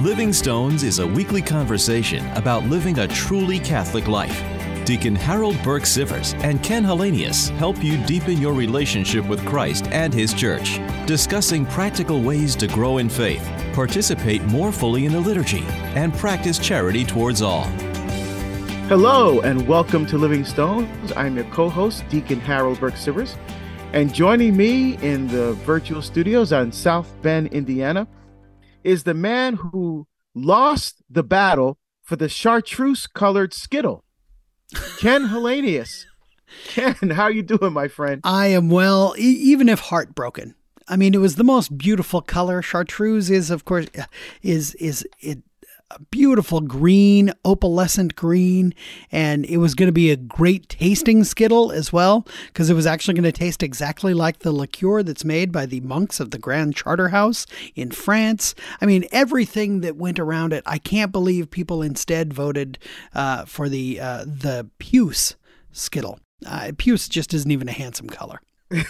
Living Stones is a weekly conversation about living a truly Catholic life. Deacon Harold Burke Sivers and Ken Hallenius help you deepen your relationship with Christ and His church, discussing practical ways to grow in faith, participate more fully in the liturgy, and practice charity towards all. Hello, and welcome to Living Stones. I'm your co host, Deacon Harold Burke Sivers. And joining me in the virtual studios on South Bend, Indiana, is the man who lost the battle for the chartreuse colored Skittle, Ken Hallenius. Ken, how you doing, my friend? I am well, e- even if heartbroken. I mean, it was the most beautiful color. Chartreuse is, of course, is is it beautiful green, opalescent green, and it was going to be a great tasting Skittle as well, because it was actually going to taste exactly like the liqueur that's made by the monks of the Grand Charterhouse in France. I mean, everything that went around it. I can't believe people instead voted uh, for the uh, the Puce Skittle. Uh, Puce just isn't even a handsome color.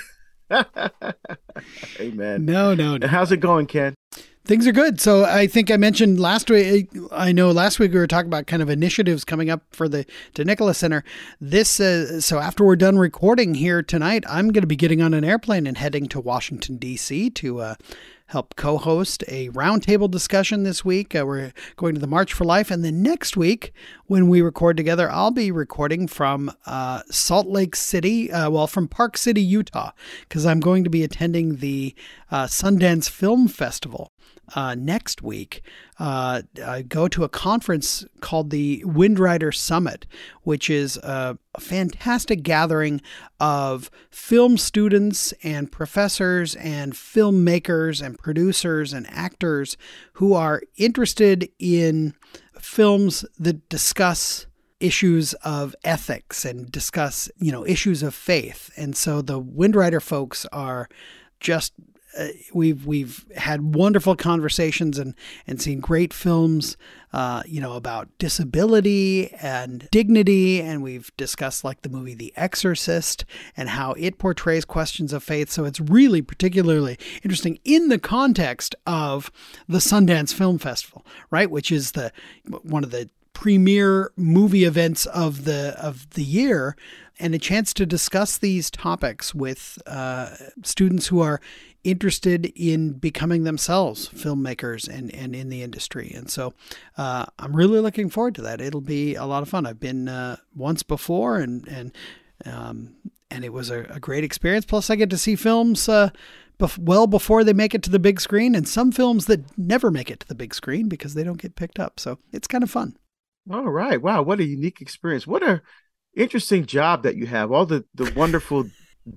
Amen. No, no, no. How's it going, Ken? Things are good. So I think I mentioned last week. I know last week we were talking about kind of initiatives coming up for the De Nicola Center. This uh, so after we're done recording here tonight, I'm going to be getting on an airplane and heading to Washington D.C. to uh, help co-host a roundtable discussion this week. Uh, we're going to the March for Life, and then next week when we record together, I'll be recording from uh, Salt Lake City, uh, well, from Park City, Utah, because I'm going to be attending the uh, Sundance Film Festival uh, next week, uh, go to a conference called the Windrider Summit, which is a, fantastic gathering of film students and professors and filmmakers and producers and actors who are interested in films that discuss issues of ethics and discuss you know issues of faith. And so the windrider folks are just uh, we've we've had wonderful conversations and and seen great films, uh, you know, about disability and dignity, and we've discussed like the movie The Exorcist and how it portrays questions of faith. So it's really particularly interesting in the context of the Sundance Film Festival, right, which is the one of the premier movie events of the of the year. And a chance to discuss these topics with uh, students who are interested in becoming themselves filmmakers and, and in the industry. And so uh, I'm really looking forward to that. It'll be a lot of fun. I've been uh, once before and, and, um, and it was a, a, great experience. Plus, I get to see films uh, bef- well before they make it to the big screen, and some films that never make it to the big screen because they don't get picked up. So it's kind of fun. All right. Wow. What a unique experience. What a interesting job that you have. All the, the wonderful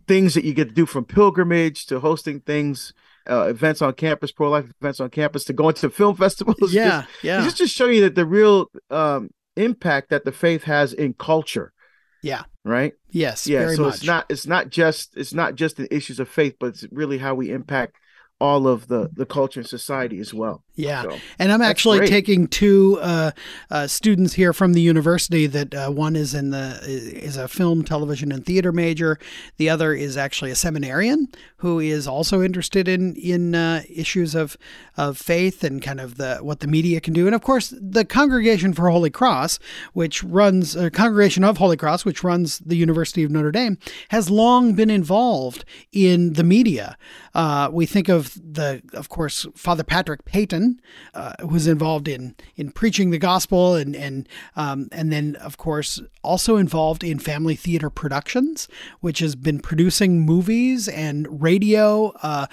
things that you get to do from pilgrimage to hosting things uh, events on campus, pro life events on campus, to going to film festivals. Yeah, just, yeah. Just to show you that the real um, impact that the faith has in culture. Yeah. Right. Yes. Yeah. so much. it's not it's not just it's not just the issues of faith, but it's really how we impact all of the the culture and society as well. Yeah, so, and I'm actually taking two uh, uh, students here from the university. That uh, one is in the is a film, television, and theater major. The other is actually a seminarian who is also interested in in uh, issues of of faith and kind of the what the media can do. And of course, the Congregation for Holy Cross, which runs a uh, Congregation of Holy Cross, which runs the University of Notre Dame, has long been involved in the media. Uh, we think of the, of course, Father Patrick Peyton uh, was involved in in preaching the gospel, and and um, and then of course also involved in family theater productions, which has been producing movies and radio. Uh,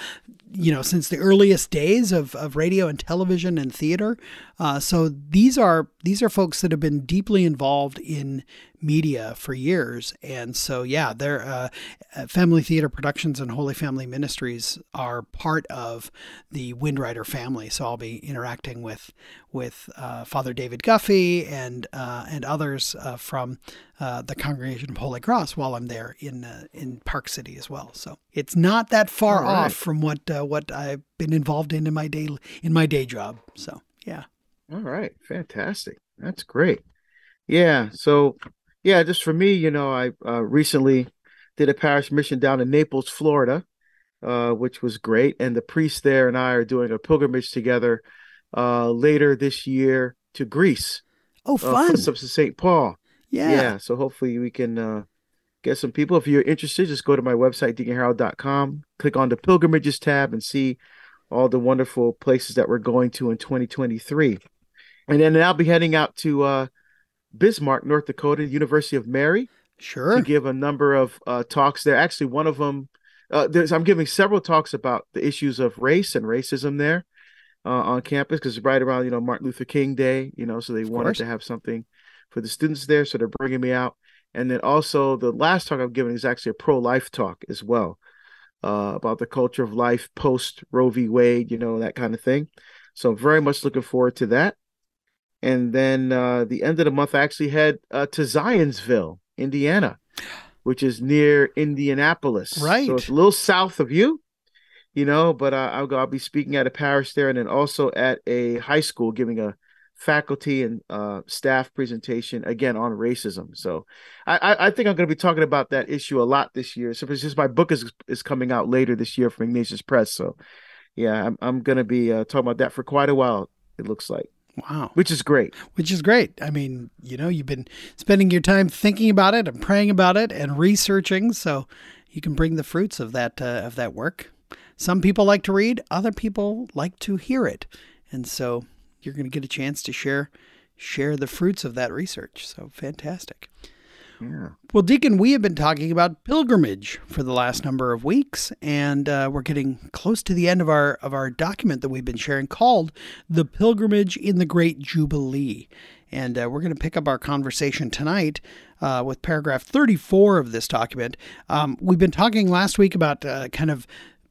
you know, since the earliest days of, of radio and television and theater. Uh, so these are these are folks that have been deeply involved in media for years, and so yeah, their uh, uh, Family Theater Productions and Holy Family Ministries are part of the Windrider family. So I'll be interacting with with uh, Father David Guffey and uh, and others uh, from the Congregation of Holy Cross while I'm there in in Park City as well. So it's not that far right. off from what what I've been involved in in my day in my day job. So yeah. All right, fantastic. That's great. Yeah. So, yeah, just for me, you know, I uh, recently did a parish mission down in Naples, Florida, uh, which was great, and the priest there and I are doing a pilgrimage together uh, later this year to Greece. Oh, Uh, fun! footsteps of St. Paul. yeah. Yeah. So hopefully we can uh, get some people. If you're interested, just go to my website, deaconharold.com, click on the pilgrimages tab and see all the wonderful places that we're going to in 2023. And then I'll be heading out to uh, Bismarck, North Dakota, University of Mary, sure. to give a number of uh, talks there. Actually, one of them, uh, there's, I'm giving several talks about the issues of race and racism there uh, on campus because it's right around, you know, Martin Luther King Day, you know, so they Of wanted course. to have something for the students there. So they're bringing me out. And then also the last talk I'm giving is actually a pro-life talk as well uh, about the culture of life post Roe v. Wade, you know, that kind of thing. So very much looking forward to that. And then uh, the end of the month, I actually head uh, to Zionsville, Indiana, which is near Indianapolis. Right. So it's a little south of you, you know, but uh, I'll go, I'll be speaking at a parish there and then also at a high school giving a faculty and uh, staff presentation again on racism. So I, I, I think I'm going to be talking about that issue a lot this year. So it's just my book is is coming out later this year from Ignatius Press. So yeah, I'm I'm going to be uh, talking about that for quite a while. It looks like, Wow. which is great. Which is great. I mean, you know, you've been spending your time thinking about it and praying about it and researching, so you can bring the fruits of that uh, of that work. Some people like to read, other people like to hear it, and so you're going to get a chance to share share the fruits of that research. So fantastic. Yeah. Well, Deacon, we have been talking about pilgrimage for the last number of weeks, and uh, we're getting close to the end of our of our document that we've been sharing called "The Pilgrimage in the Great Jubilee." And uh, we're going to pick up our conversation tonight uh, with paragraph 34 of this document. Um, we've been talking last week about uh, kind of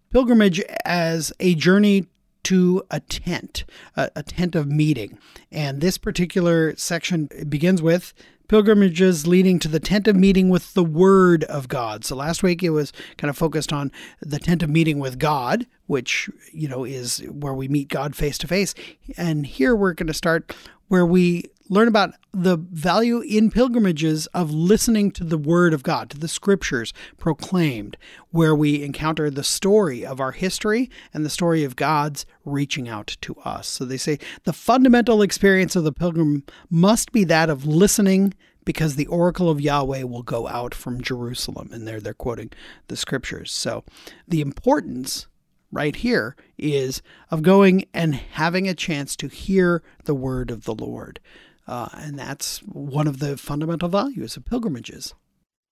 pilgrimage as a journey to a tent, a, a tent of meeting. And this particular section begins with pilgrimages leading to the tent of meeting with the Word of God. So last week it was kind of focused on the tent of meeting with God, which, you know, is where we meet God face to face. And here we're going to start where we learn about the value in pilgrimages of listening to the Word of God, to the Scriptures proclaimed, where we encounter the story of our history and the story of God's reaching out to us. So they say the fundamental experience of the pilgrim must be that of listening because the oracle of Yahweh will go out from Jerusalem. And there they're quoting the Scriptures. So the importance right here is of going and having a chance to hear the word of the Lord. Uh, and that's one of the fundamental values of pilgrimages.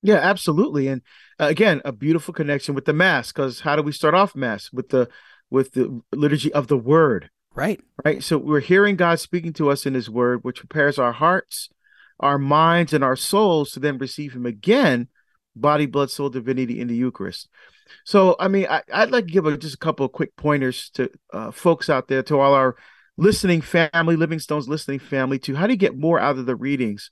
Yeah, absolutely. And uh, again, a beautiful connection with the mass because how do we start off mass with the with the liturgy of the word, Right. right? So we're hearing God speaking to us in his word, which prepares our hearts, our minds, and our souls to then receive him again, body, blood, soul, divinity in the Eucharist. So, I mean, I, I'd like to give a, just a couple of quick pointers to uh, folks out there, to all our listening family, Living Stones' listening family, too. how do you get more out of the readings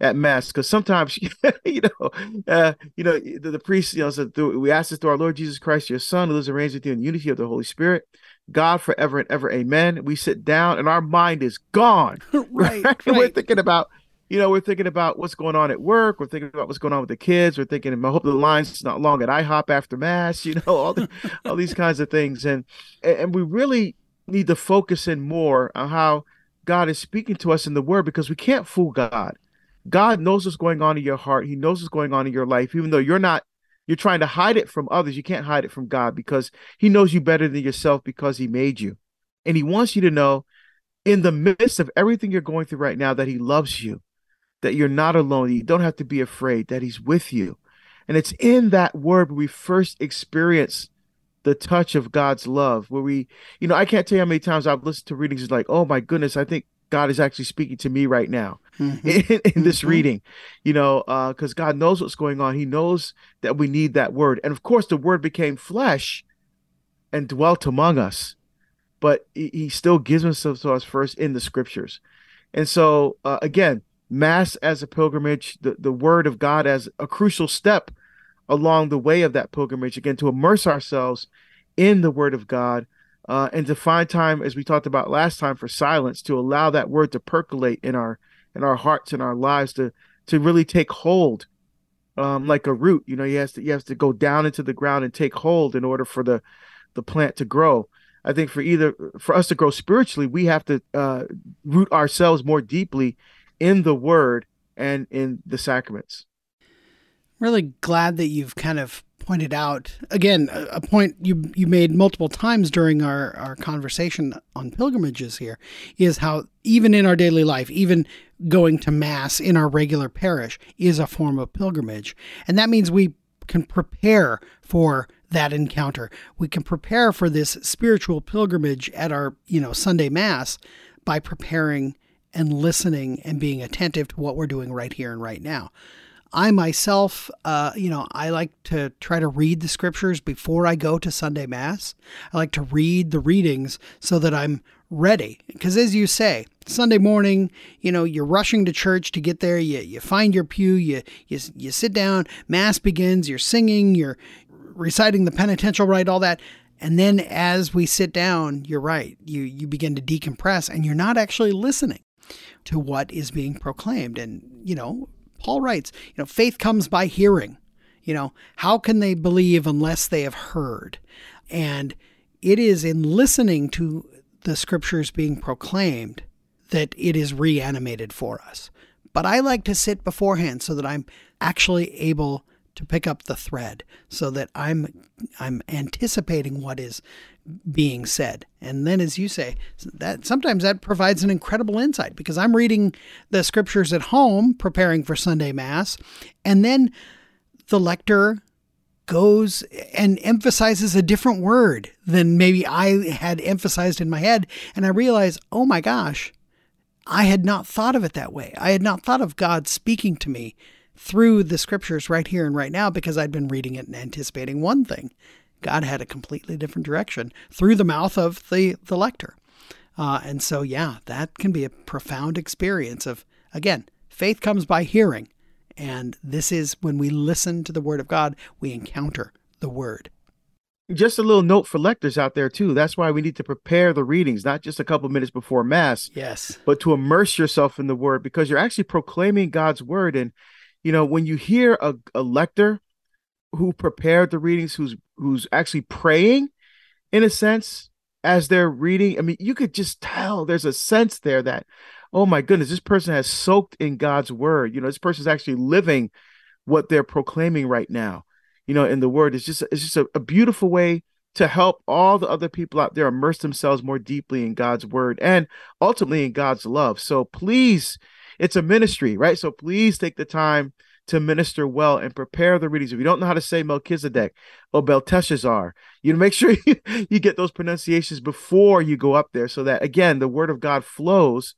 at mass? Because sometimes, you know, uh, you know, the, the priest, you know, said, through, we ask this through our Lord Jesus Christ, your Son, who lives and reigns with you in unity of the Holy Spirit, God forever and ever, Amen. We sit down and our mind is gone. right. We're thinking about, you know, we're thinking about what's going on at work. We're thinking about what's going on with the kids. We're thinking, I hope the line's not long at IHOP after mass. You know, all the, all these kinds of things, and and we really need to focus in more on how God is speaking to us in the Word because we can't fool God. God knows what's going on in your heart. He knows what's going on in your life, even though you're not. You're trying to hide it from others. You can't hide it from God because He knows you better than yourself because He made you, and He wants you to know, in the midst of everything you're going through right now, that He loves you that you're not alone. You don't have to be afraid that he's with you. And it's in that word we first experience the touch of God's love, where we, you know, I can't tell you how many times I've listened to readings Is like, oh my goodness, I think God is actually speaking to me right now Mhm. in, in this Mhm. reading, you know, because God knows what's going on. He knows that we need that word. And of course, the word became flesh and dwelt among us, but he, he still gives himself to us first in the scriptures. And so, uh, again, Mass as a pilgrimage, the, the word of God as a crucial step along the way of that pilgrimage, again, to immerse ourselves in the word of God. Uh, and to find time, as we talked about last time, for silence, to allow that word to percolate in our in our hearts and our lives, to to really take hold, um, like a root. You know, you has to you has to go down into the ground and take hold in order for the the plant to grow. I think for either for us to grow spiritually, we have to uh, root ourselves more deeply in the Word and in the sacraments. Really glad that you've kind of pointed out again a point you you made multiple times during our our conversation on pilgrimages here is how even in our daily life even going to mass in our regular parish is a form of pilgrimage. And that means we can prepare for that encounter. We can prepare for this spiritual pilgrimage at our you know Sunday mass by preparing and listening and being attentive to what we're doing right here and right now I myself, uh, you know, I like to try to read the scriptures before I go to Sunday Mass. I like to read the readings so that I'm ready. Because as you say, Sunday morning, you know, you're rushing to church to get there. You, you find your pew, you, you, you sit down, Mass begins, you're singing, you're reciting the penitential rite, all that. And then as we sit down, you're right, you, you begin to decompress and you're not actually listening to what is being proclaimed. And, you know, Paul writes, you know, faith comes by hearing. You know, how can they believe unless they have heard? And it is in listening to the scriptures being proclaimed that it is reanimated for us. But I like to sit beforehand so that I'm actually able to pick up the thread so that I'm I'm anticipating what is being said. And then as you say, that sometimes that provides an incredible insight because I'm reading the scriptures at home preparing for Sunday mass and then the lector goes and emphasizes a different word than maybe I had emphasized in my head and I realize, "Oh my gosh, I had not thought of it that way. I had not thought of God speaking to me through the scriptures right here and right now because I'd been reading it and anticipating one thing. God had a completely different direction through the mouth of the, the lector. Uh, and so, yeah, that can be a profound experience of, again, faith comes by hearing. And this is when we listen to the word of God, we encounter the word. Just a little note for lectors out there, too. That's why we need to prepare the readings, not just a couple minutes before Mass. Yes. But to immerse yourself in the word because you're actually proclaiming God's word. And, you know, when you hear a, a lector who prepared the readings, who's who's actually praying in a sense as they're reading. I mean, you could just tell there's a sense there that, oh my goodness, this person has soaked in God's word. You know, this person's actually living what they're proclaiming right now. You know, in the word, it's just it's just a, a beautiful way to help all the other people out there immerse themselves more deeply in God's word and ultimately in God's love. So please, it's a ministry, right? So please take the time to minister well and prepare the readings. If you don't know how to say Melchizedek or Belteshazzar, you make sure you, you get those pronunciations before you go up there so that again the word of God flows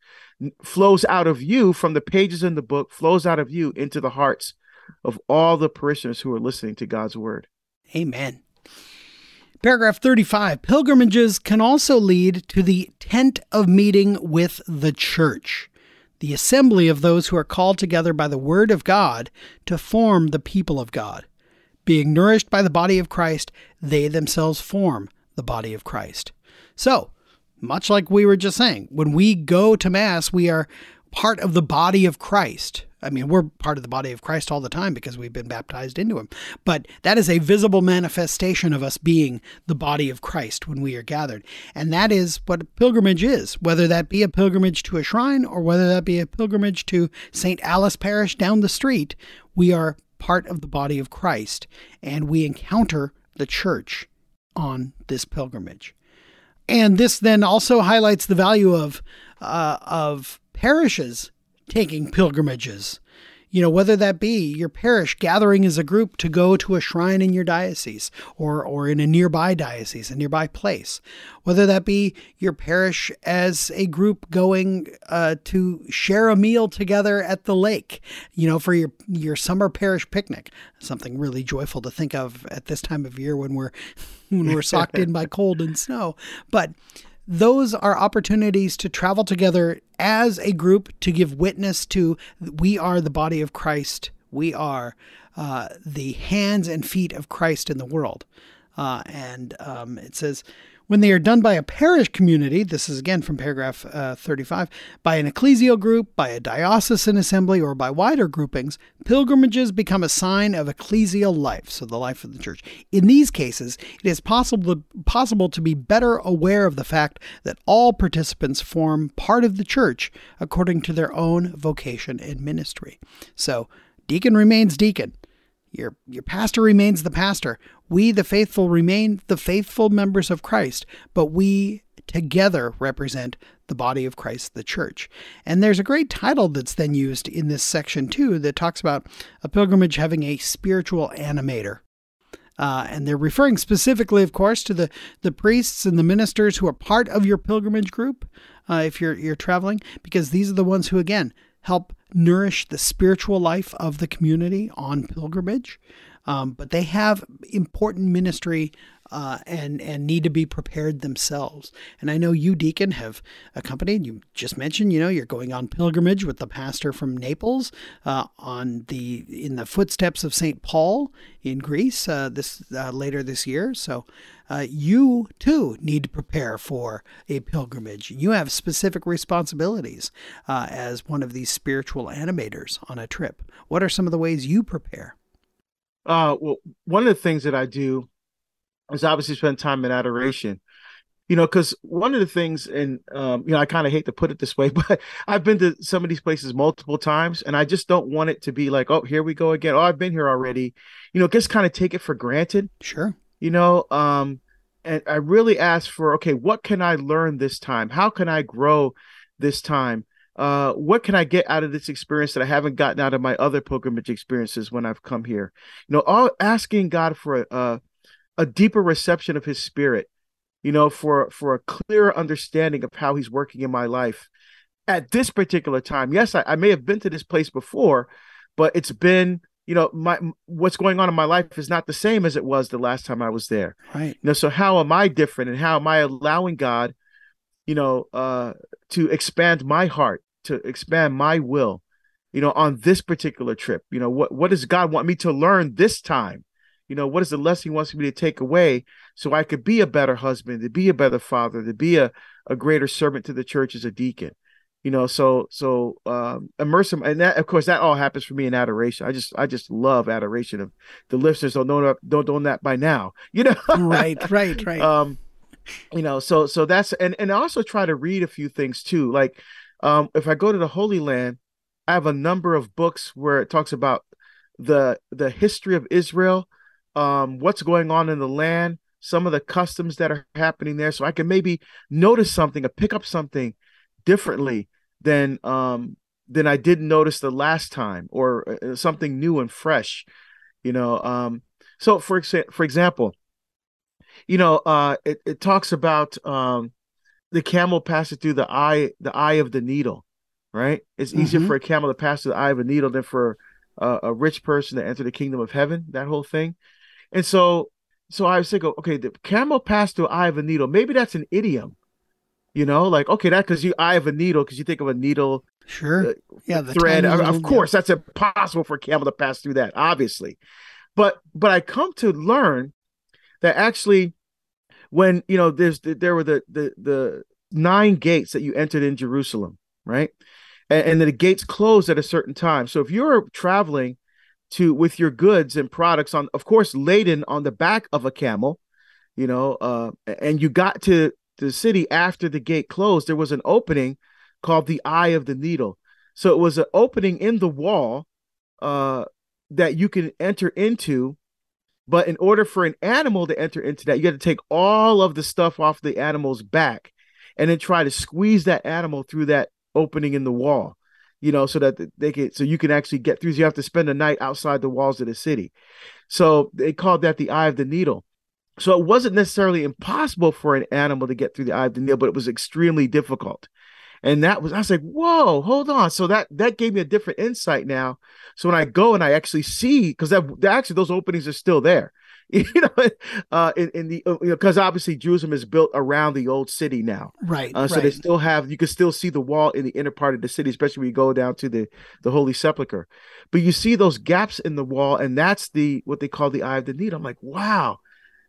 flows out of you from the pages in the book, flows out of you into the hearts of all the parishioners who are listening to God's word. Amen. Paragraph 35 Pilgrimages can also lead to the tent of meeting with the church the assembly of those who are called together by the Word of God to form the people of God. Being nourished by the body of Christ, they themselves form the body of Christ. So, much like we were just saying, when we go to Mass, we are part of the body of Christ. I mean, we're part of the body of Christ all the time because we've been baptized into him. But that is a visible manifestation of us being the body of Christ when we are gathered. And that is what a pilgrimage is, whether that be a pilgrimage to a shrine or whether that be a pilgrimage to St. Alice Parish down the street. We are part of the body of Christ and we encounter the church on this pilgrimage. And this then also highlights the value of uh, of parishes taking pilgrimages. You know, whether that be your parish gathering as a group to go to a shrine in your diocese or, or in a nearby diocese, a nearby place, whether that be your parish as a group going uh, to share a meal together at the lake, you know, for your, your summer parish picnic, something really joyful to think of at this time of year when we're, when we're socked in by cold and snow. But those are opportunities to travel together as a group to give witness to we are the body of Christ. We are uh, the hands and feet of Christ in the world. Uh, and um, it says, When they are done by a parish community, this is again from paragraph uh, 35, by an ecclesial group, by a diocesan assembly, or by wider groupings, pilgrimages become a sign of ecclesial life, so the life of the church. In these cases, it is possible possible to be better aware of the fact that all participants form part of the church according to their own vocation and ministry. So, deacon remains deacon. Your, your pastor remains the pastor. We, the faithful, remain the faithful members of Christ, but we together represent the body of Christ, the church. And there's a great title that's then used in this section too that talks about a pilgrimage having a spiritual animator. Uh, and they're referring specifically, of course, to the, the priests and the ministers who are part of your pilgrimage group uh, if you're, you're traveling, because these are the ones who, again, help nourish the spiritual life of the community on pilgrimage. Um, but they have important ministry uh, and and need to be prepared themselves. And I know you, Deacon, have accompanied. You just mentioned, you know, you're going on pilgrimage with the pastor from Naples uh, on the in the footsteps of Saint Paul in Greece uh, this uh, later this year. So uh, you too need to prepare for a pilgrimage. You have specific responsibilities uh, as one of these spiritual animators on a trip. What are some of the ways you prepare? Uh, well, one of the things that I do is obviously spend time in adoration. You know, because one of the things, and um, you know, I kind of hate to put it this way, but I've been to some of these places multiple times, and I just don't want it to be like, oh, here we go again. Oh, I've been here already. You know, just kind of take it for granted. Sure. You know, um, and I really ask for, okay, what can I learn this time? How can I grow this time? uh, what can I get out of this experience that I haven't gotten out of my other pilgrimage experiences when I've come here? You know, all asking God for a, a deeper reception of His Spirit, you know, for for a clearer understanding of how He's working in my life at this particular time. Yes, I, I may have been to this place before, but it's been you know my what's going on in my life is not the same as it was the last time I was there. Right. You know, so how am I different, and how am I allowing God, you know, uh, to expand my heart to expand my will, you know, on this particular trip. You know, what what does God want me to learn this time? You know, what is the lesson he wants me to take away so I could be a better husband, to be a better father, to be a, a greater servant to the church as a deacon. You know, so so um immerse him and that of course that all happens for me in adoration. I just I just love adoration of the listeners don't know don't know that by now. You know, right, right, right. Um, you know, so so that's and and I also try to read a few things too. Like um, if I go to the Holy Land, I have a number of books where it talks about the the history of Israel, um, what's going on in the land, some of the customs that are happening there, so I can maybe notice something or pick up something differently than um, than I didn't notice the last time, or uh, something new and fresh. You know, um, so for exa- for example, you know, uh, it, it talks about um, the camel passes through the eye the eye of the needle right it's easier mm-hmm. for a camel to pass through the eye of a needle than for uh, a rich person to enter the kingdom of heaven that whole thing and so so i was thinking okay the camel passed through eye of a needle. Maybe that's an idiom you know like okay that because you eye of a needle because you think of a needle sure. uh, yeah the thread. of, of course that's impossible for a camel to pass through that obviously. But but i come to learn that actually when you know there's there were the the the nine gates that you entered in Jerusalem, right? And, and the gates closed at a certain time. So if you're traveling to with your goods and products on, of course, laden on the back of a camel, you know, uh, and you got to the city after the gate closed, there was an opening called the Eye of the Needle. So it was an opening in the wall uh, that you can enter into but in order for an animal to enter into that, you got to take all of the stuff off the animal's back and then try to squeeze that animal through that opening in the wall, you know, so that they could, so you can actually get through. So you have to spend a night outside the walls of the city. So they called that the eye of the needle. So it wasn't necessarily impossible for an animal to get through the eye of the needle, but it was extremely difficult and that was i was like whoa hold on so that that gave me a different insight now so when i go and i actually see because that actually those openings are still there you know uh in, in the uh, you know because obviously jerusalem is built around the old city now right uh, so right. they still have you can still see the wall in the inner part of the city especially when you go down to the the holy sepulcher but you see those gaps in the wall and that's the what they call the eye of the needle i'm like wow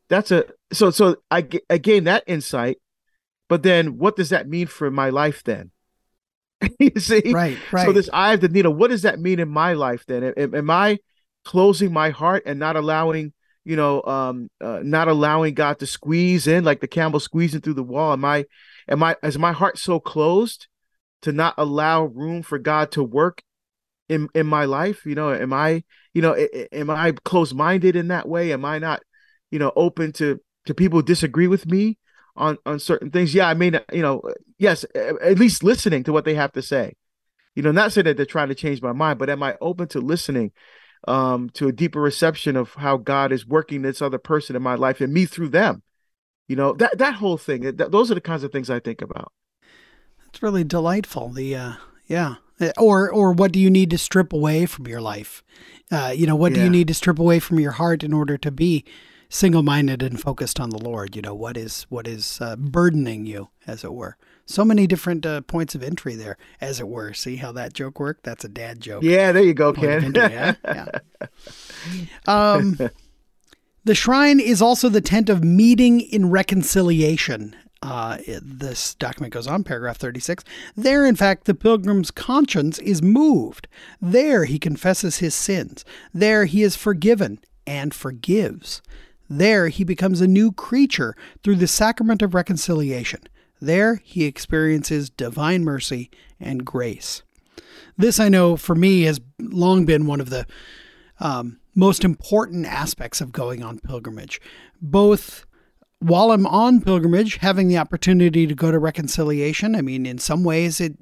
that's a so so I I gained that insight, but then what does that mean for my life then? you see, right, right. So this eye of the needle, what does that mean in my life then? Am, am I closing my heart and not allowing, you know, um, uh, not allowing God to squeeze in like the camel squeezing through the wall? Am I, am I, is my heart so closed to not allow room for God to work in in my life? You know, am I, you know, am I closed minded in that way? Am I not, you know, open to to people disagree with me? on on certain things. Yeah, I mean, you know, yes, at least listening to what they have to say. You know, not saying that they're trying to change my mind, but am I open to listening um, to a deeper reception of how God is working this other person in my life and me through them? You know, that that whole thing. That, those are the kinds of things I think about. It's really delightful. The uh, yeah, or or what do you need to strip away from your life? Uh, you know, what yeah. do you need to strip away from your heart in order to be single-minded and focused on the Lord. You know what is what is uh, burdening you, as it were. So many different uh, points of entry there, as it were. See how that joke worked? That's a dad joke. Yeah, there you go, Ken. Entry, yeah? yeah. Um, the shrine is also the tent of meeting in reconciliation. Uh, this document goes on, paragraph 36. There, in fact, the pilgrim's conscience is moved. There he confesses his sins. There he is forgiven and forgives. There, he becomes a new creature through the sacrament of reconciliation. There, he experiences divine mercy and grace. This, I know, for me, has long been one of the um, most important aspects of going on pilgrimage. Both while I'm on pilgrimage, having the opportunity to go to reconciliation, I mean, in some ways, it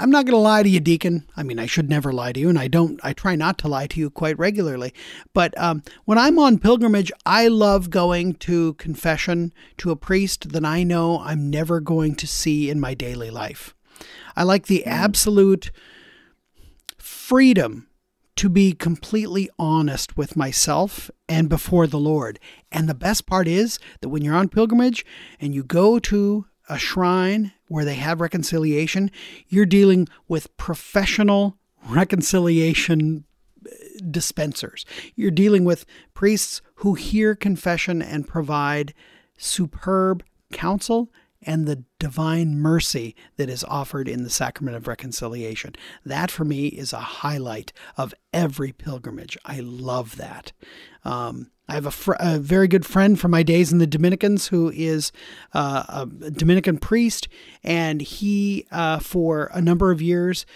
I'm not going to lie to you, Deacon. I mean, I should never lie to you, and I don't. I try not to lie to you quite regularly. But um, when I'm on pilgrimage, I love going to confession to a priest that I know I'm never going to see in my daily life. I like the hmm. absolute freedom to be completely honest with myself and before the Lord. And the best part is that when you're on pilgrimage and you go to a shrine where they have reconciliation, you're dealing with professional reconciliation uh, dispensers. You're dealing with priests who hear confession and provide superb counsel and the divine mercy that is offered in the sacrament of reconciliation. That for me is a highlight of every pilgrimage. I love that. Um, I have a, fr- a, very good friend from my days in the Dominicans who is uh, a Dominican priest, and he, uh, for a number of years,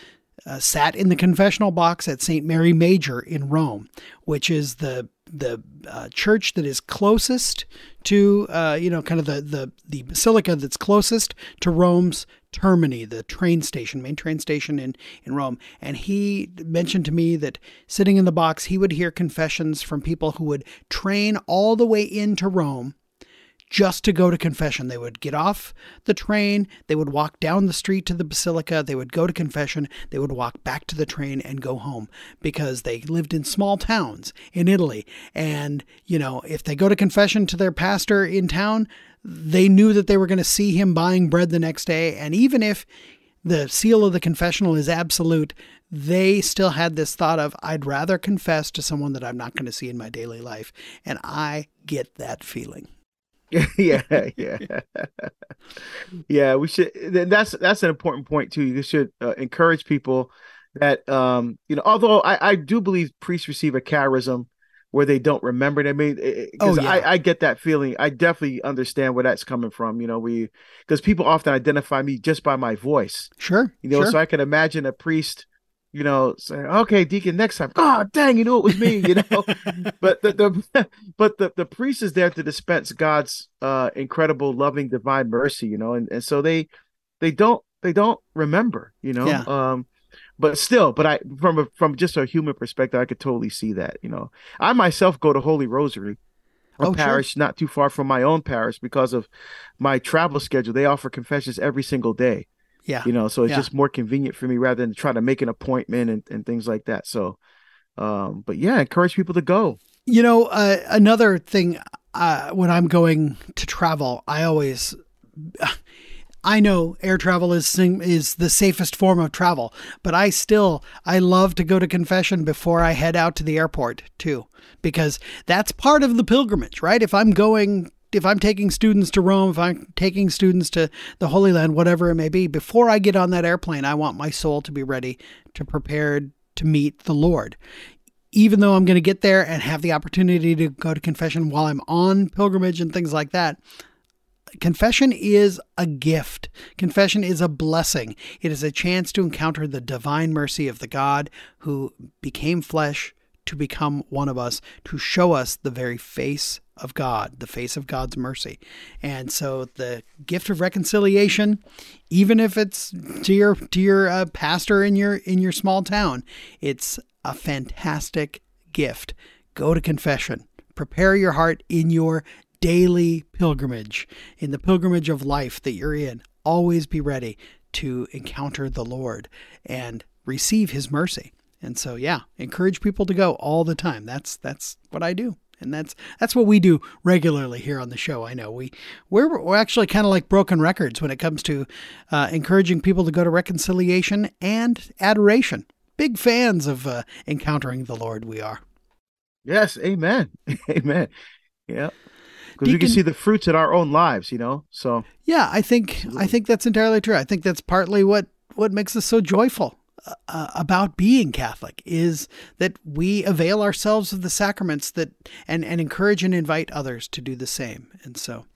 uh, sat in the confessional box at St. Mary Major in Rome, which is the the uh, church that is closest to uh, you know kind of the, the the basilica that's closest to Rome's Termini, the train station, main train station in in Rome. And he mentioned to me that sitting in the box, he would hear confessions from people who would train all the way into Rome just to go to confession. They would get off the train, they would walk down the street to the basilica, they would go to confession, they would walk back to the train and go home because they lived in small towns in Italy. And, you know, if they go to confession to their pastor in town, they knew that they were going to see him buying bread the next day. And even if the seal of the confessional is absolute, they still had this thought of, I'd rather confess to someone that I'm not going to see in my daily life. And I get that feeling. yeah, yeah, yeah. We should. That's that's an important point too. You should uh, encourage people that um you know. Although I I do believe priests receive a charism where they don't remember it. I mean, because oh, yeah. I, I get that feeling. I definitely understand where that's coming from. You know, we because people often identify me just by my voice. Sure. You know, sure. so I can imagine a priest you know, saying, "Okay, deacon, next time." God dang, you knew it was me, you know. but the, the but the the priest is there to dispense God's uh incredible, loving, divine mercy, you know, and and so they they don't they don't remember, you know. Yeah. Um, but still, but I from a, from just a human perspective, I could totally see that, you know. I myself go to Holy Rosary. A oh, parish sure. not too far from my own parish because of my travel schedule. They offer confessions every single day. Yeah. You know, so it's yeah. just more convenient for me rather than try to make an appointment and, and things like that. So, um, but yeah, encourage people to go. You know, uh, another thing, uh, when I'm going to travel, I always, I know air travel is is the safest form of travel, but I still I love to go to confession before I head out to the airport too, because that's part of the pilgrimage, right? If I'm going if I'm taking students to Rome, if I'm taking students to the Holy Land, whatever it may be, before I get on that airplane, I want my soul to be ready to prepared to meet the Lord. Even though I'm going to get there and have the opportunity to go to confession while I'm on pilgrimage and things like that, confession is a gift. Confession is a blessing. It is a chance to encounter the divine mercy of the God who became flesh to become one of us, to show us the very face of God, the face of God's mercy. And so the gift of reconciliation, even if it's to your to your uh, pastor in your in your small town, it's a fantastic gift. Go to confession. Prepare your heart in your daily pilgrimage, in the pilgrimage of life that you're in. Always be ready to encounter the Lord and receive his mercy. And so yeah, encourage people to go all the time. That's that's what I do. And that's that's what we do regularly here on the show. I know we we're, we're actually kind of like broken records when it comes to uh, encouraging people to go to reconciliation and adoration. Big fans of uh, encountering the Lord. We are. Yes, amen, amen. Yeah, because we can see the fruits in our own lives, you know. So yeah, I think I think that's entirely true. I think that's partly what what makes us so joyful uh, about being Catholic is that we avail ourselves of the sacraments that and and encourage and invite others to do the same. And so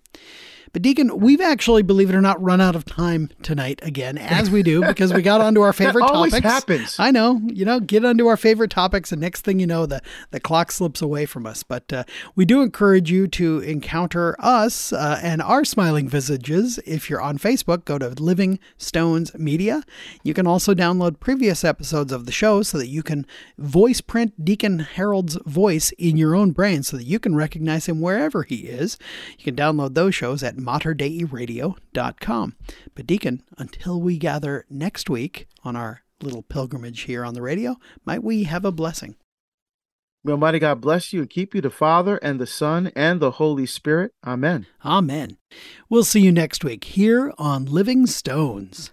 but Deacon, we've actually, believe it or not, run out of time tonight again, as we do, because we got onto our favorite that always topics. happens. I know, you know, get onto our favorite topics, and next thing you know, the the clock slips away from us. But uh, we do encourage you to encounter us uh, and our smiling visages. If you're on Facebook, go to Living Stones Media. You can also download previous episodes of the show so that you can voice print Deacon Harold's voice in your own brain, so that you can recognize him wherever he is. You can download those shows at materdeiradio.com. But, Deacon, until we gather next week on our little pilgrimage here on the radio, might we have a blessing? May Almighty God bless you and keep you, the Father and the Son and the Holy Spirit. Amen. Amen. We'll see you next week here on Living Stones.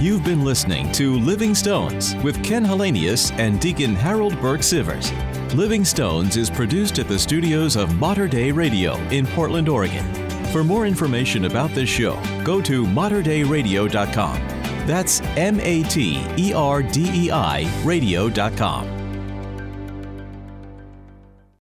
You've been listening to Living Stones with Ken Hallenius and Deacon Harold Burke Sivers. Living Stones is produced at the studios of Mater Dei Radio in Portland, Oregon. For more information about this show, go to materdeiradio.com. That's M A T E R D E I radio.com.